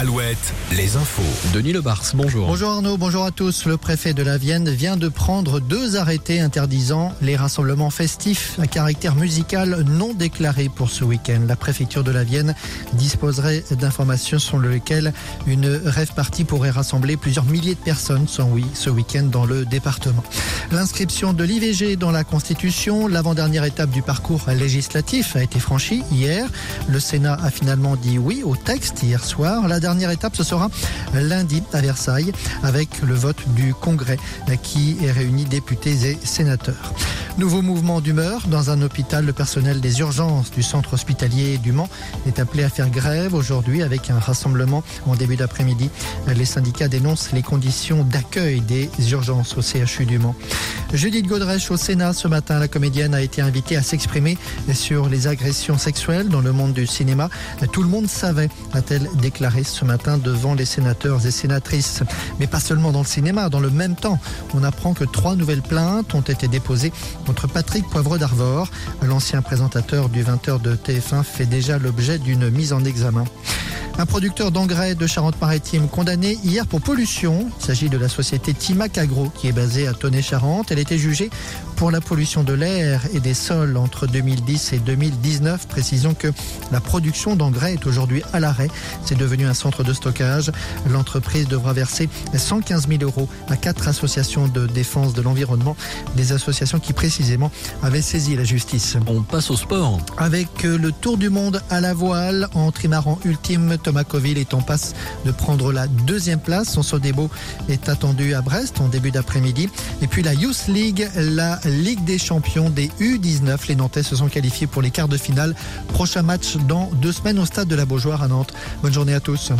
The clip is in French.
Alouette, les infos. Denis Lebars, bonjour. Bonjour Arnaud, bonjour à tous. Le préfet de la Vienne vient de prendre deux arrêtés interdisant les rassemblements festifs à caractère musical non déclarés pour ce week-end. La préfecture de la Vienne disposerait d'informations sur lesquelles une rêve partie pourrait rassembler plusieurs milliers de personnes sans oui ce week-end dans le département. L'inscription de l'IVG dans la Constitution, l'avant-dernière étape du parcours législatif a été franchie hier. Le Sénat a finalement dit oui au texte hier soir. La dernière étape, ce sera lundi à Versailles avec le vote du Congrès qui est réuni députés et sénateurs. Nouveau mouvement d'humeur dans un hôpital. Le personnel des urgences du centre hospitalier du Mans est appelé à faire grève aujourd'hui avec un rassemblement en début d'après-midi. Les syndicats dénoncent les conditions d'accueil des urgences au CHU du Mans. Judith Godrèche au Sénat ce matin, la comédienne a été invitée à s'exprimer sur les agressions sexuelles dans le monde du cinéma. Tout le monde savait, a-t-elle déclaré ce matin devant les sénateurs et sénatrices. Mais pas seulement dans le cinéma, dans le même temps, on apprend que trois nouvelles plaintes ont été déposées contre Patrick Poivre d'Arvor. L'ancien présentateur du 20h de TF1 fait déjà l'objet d'une mise en examen. Un producteur d'engrais de Charente-Maritime condamné hier pour pollution. Il s'agit de la société Timac Agro qui est basée à Tonnet-Charente. Elle était jugée pour la pollution de l'air et des sols entre 2010 et 2019. Précisons que la production d'engrais est aujourd'hui à l'arrêt. C'est devenu un centre de stockage. L'entreprise devra verser 115 000 euros à quatre associations de défense de l'environnement, des associations qui précisément avaient saisi la justice. On passe au sport. Avec le Tour du monde à la voile en trimaran ultime, Thomas est en passe de prendre la deuxième place. Son Sodebo est attendu à Brest en début d'après-midi. Et puis la Youth League, la Ligue des champions des U19. Les Nantais se sont qualifiés pour les quarts de finale. Prochain match dans deux semaines au stade de la Beaujoire à Nantes. Bonne journée à tous.